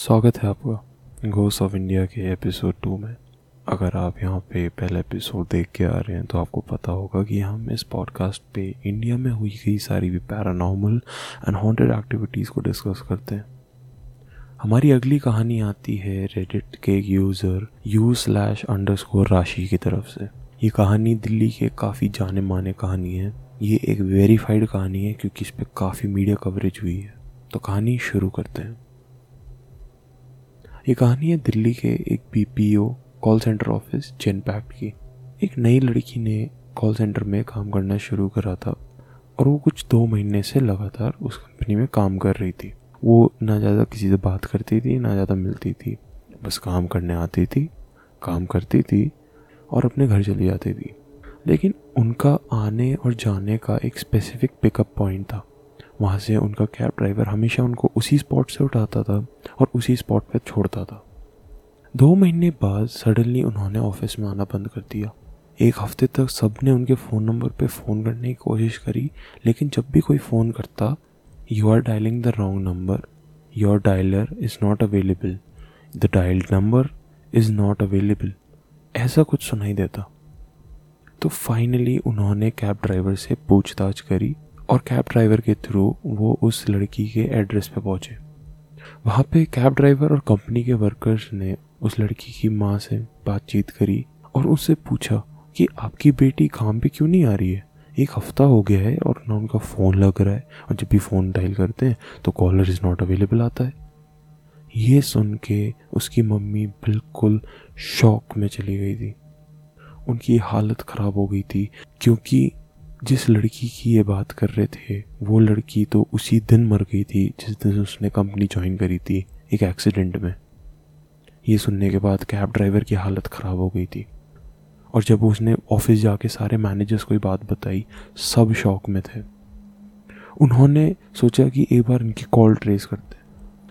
स्वागत है आपका घोस्ट ऑफ़ इंडिया के एपिसोड टू में। अगर आप यहाँ पे पहला एपिसोड देख के आ रहे हैं तो आपको पता होगा कि हम इस पॉडकास्ट पे इंडिया में हुई गई सारी भी पैरानॉर्मल एंड हॉन्टेड एक्टिविटीज़ को डिस्कस करते हैं। हमारी अगली कहानी आती है रेडिट के user u slash underscore Rashi की तरफ़ से। ये कहानी दिल्ली के काफ़ी जाने माने कहानी है। ये एक वेरीफाइड कहानी है, क्योंकि इस पर काफ़ी मीडिया कवरेज हुई है। तो कहानी शुरू करते हैं। ये कहानी है दिल्ली के एक BPO call centre office Genpact की। एक नई लड़की ने कॉल सेंटर में काम करना शुरू करा था और वो कुछ दो महीने से लगातार उस कंपनी में काम कर रही थी। वो ना ज़्यादा किसी से बात करती थी, ना ज़्यादा मिलती थी। बस काम करने आती थी, काम करती थी और अपने घर चली जाती थी। लेकिन उनका आने और जाने का एक स्पेसिफिक पिकअप पॉइंट था। वहाँ से उनका कैब ड्राइवर हमेशा उनको उसी स्पॉट से उठाता था और उसी स्पॉट पर छोड़ता था। दो महीने बाद सडनली उन्होंने ऑफ़िस में आना बंद कर दिया। एक हफ़्ते तक सबने उनके फ़ोन नंबर पे फ़ोन करने की कोशिश करी, लेकिन जब भी कोई फ़ोन करता you are dialling the wrong number your dialler is not available the dialled number is not available ऐसा कुछ सुनाई देता। तो फाइनली उन्होंने कैब ड्राइवर से पूछताछ करी और कैब ड्राइवर के थ्रू वो उस लड़की के एड्रेस पे पहुँचे। वहाँ पे कैब ड्राइवर और कंपनी के वर्कर्स ने उस लड़की की माँ से बातचीत करी और उससे पूछा कि आपकी बेटी काम पे क्यों नहीं आ रही है? एक हफ़्ता हो गया है और ना उनका फ़ोन लग रहा है और जब भी फ़ोन डायल करते हैं तो कॉलर इज़ नॉट अवेलेबल आता है। ये सुन के उसकी मम्मी बिल्कुल शॉक में चली गई थी। उनकी हालत ख़राब हो गई थी क्योंकि जिस लड़की की ये बात कर रहे थे, वो लड़की तो उसी दिन मर गई थी, जिस दिन उसने कंपनी ज्वाइन करी थी, एक एक्सीडेंट में। ये सुनने के बाद कैब ड्राइवर की हालत ख़राब हो गई थी। और जब उसने ऑफ़िस जाके सारे मैनेजर्स को ये बात बताई, सब शौक में थे। उन्होंने सोचा कि एक बार इनकी कॉल ट्रेस करते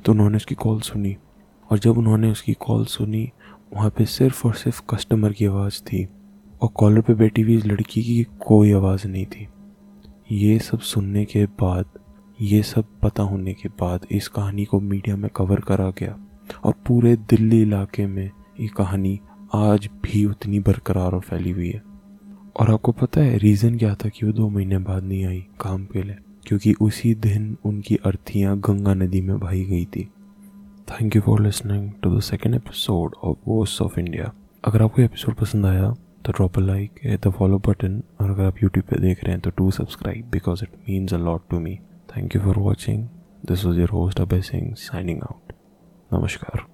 तो उन्होंने उसकी कॉल सुनी। और जब उन्होंने उसकी कॉल सुनी, वहाँ पे सिर्फ़ और सिर्फ़ कस्टमर की आवाज़ थी। और कॉलर पे बैठी हुई इस लड़की की कोई आवाज़ नहीं थी। ये सब सुनने के बाद, ये सब पता होने के बाद इस कहानी को मीडिया में कवर करा गया और पूरे दिल्ली इलाके में ये कहानी आज भी उतनी बरकरार और फैली हुई है। और आपको पता है रीज़न क्या था कि वो दो महीने बाद नहीं आई काम के लिए, क्योंकि उसी दिन उनकी अर्थियाँ गंगा नदी में बही गई थी। Thank you for listening to the second episode of voice of India अगर आपको एपिसोड पसंद आया तो drop a like the follow button और अगर आप यूट्यूब पे देख रहे हैं तो to subscribe because it means a lot to me thank you for watching this was your host Abhay Singh signing out नमस्कार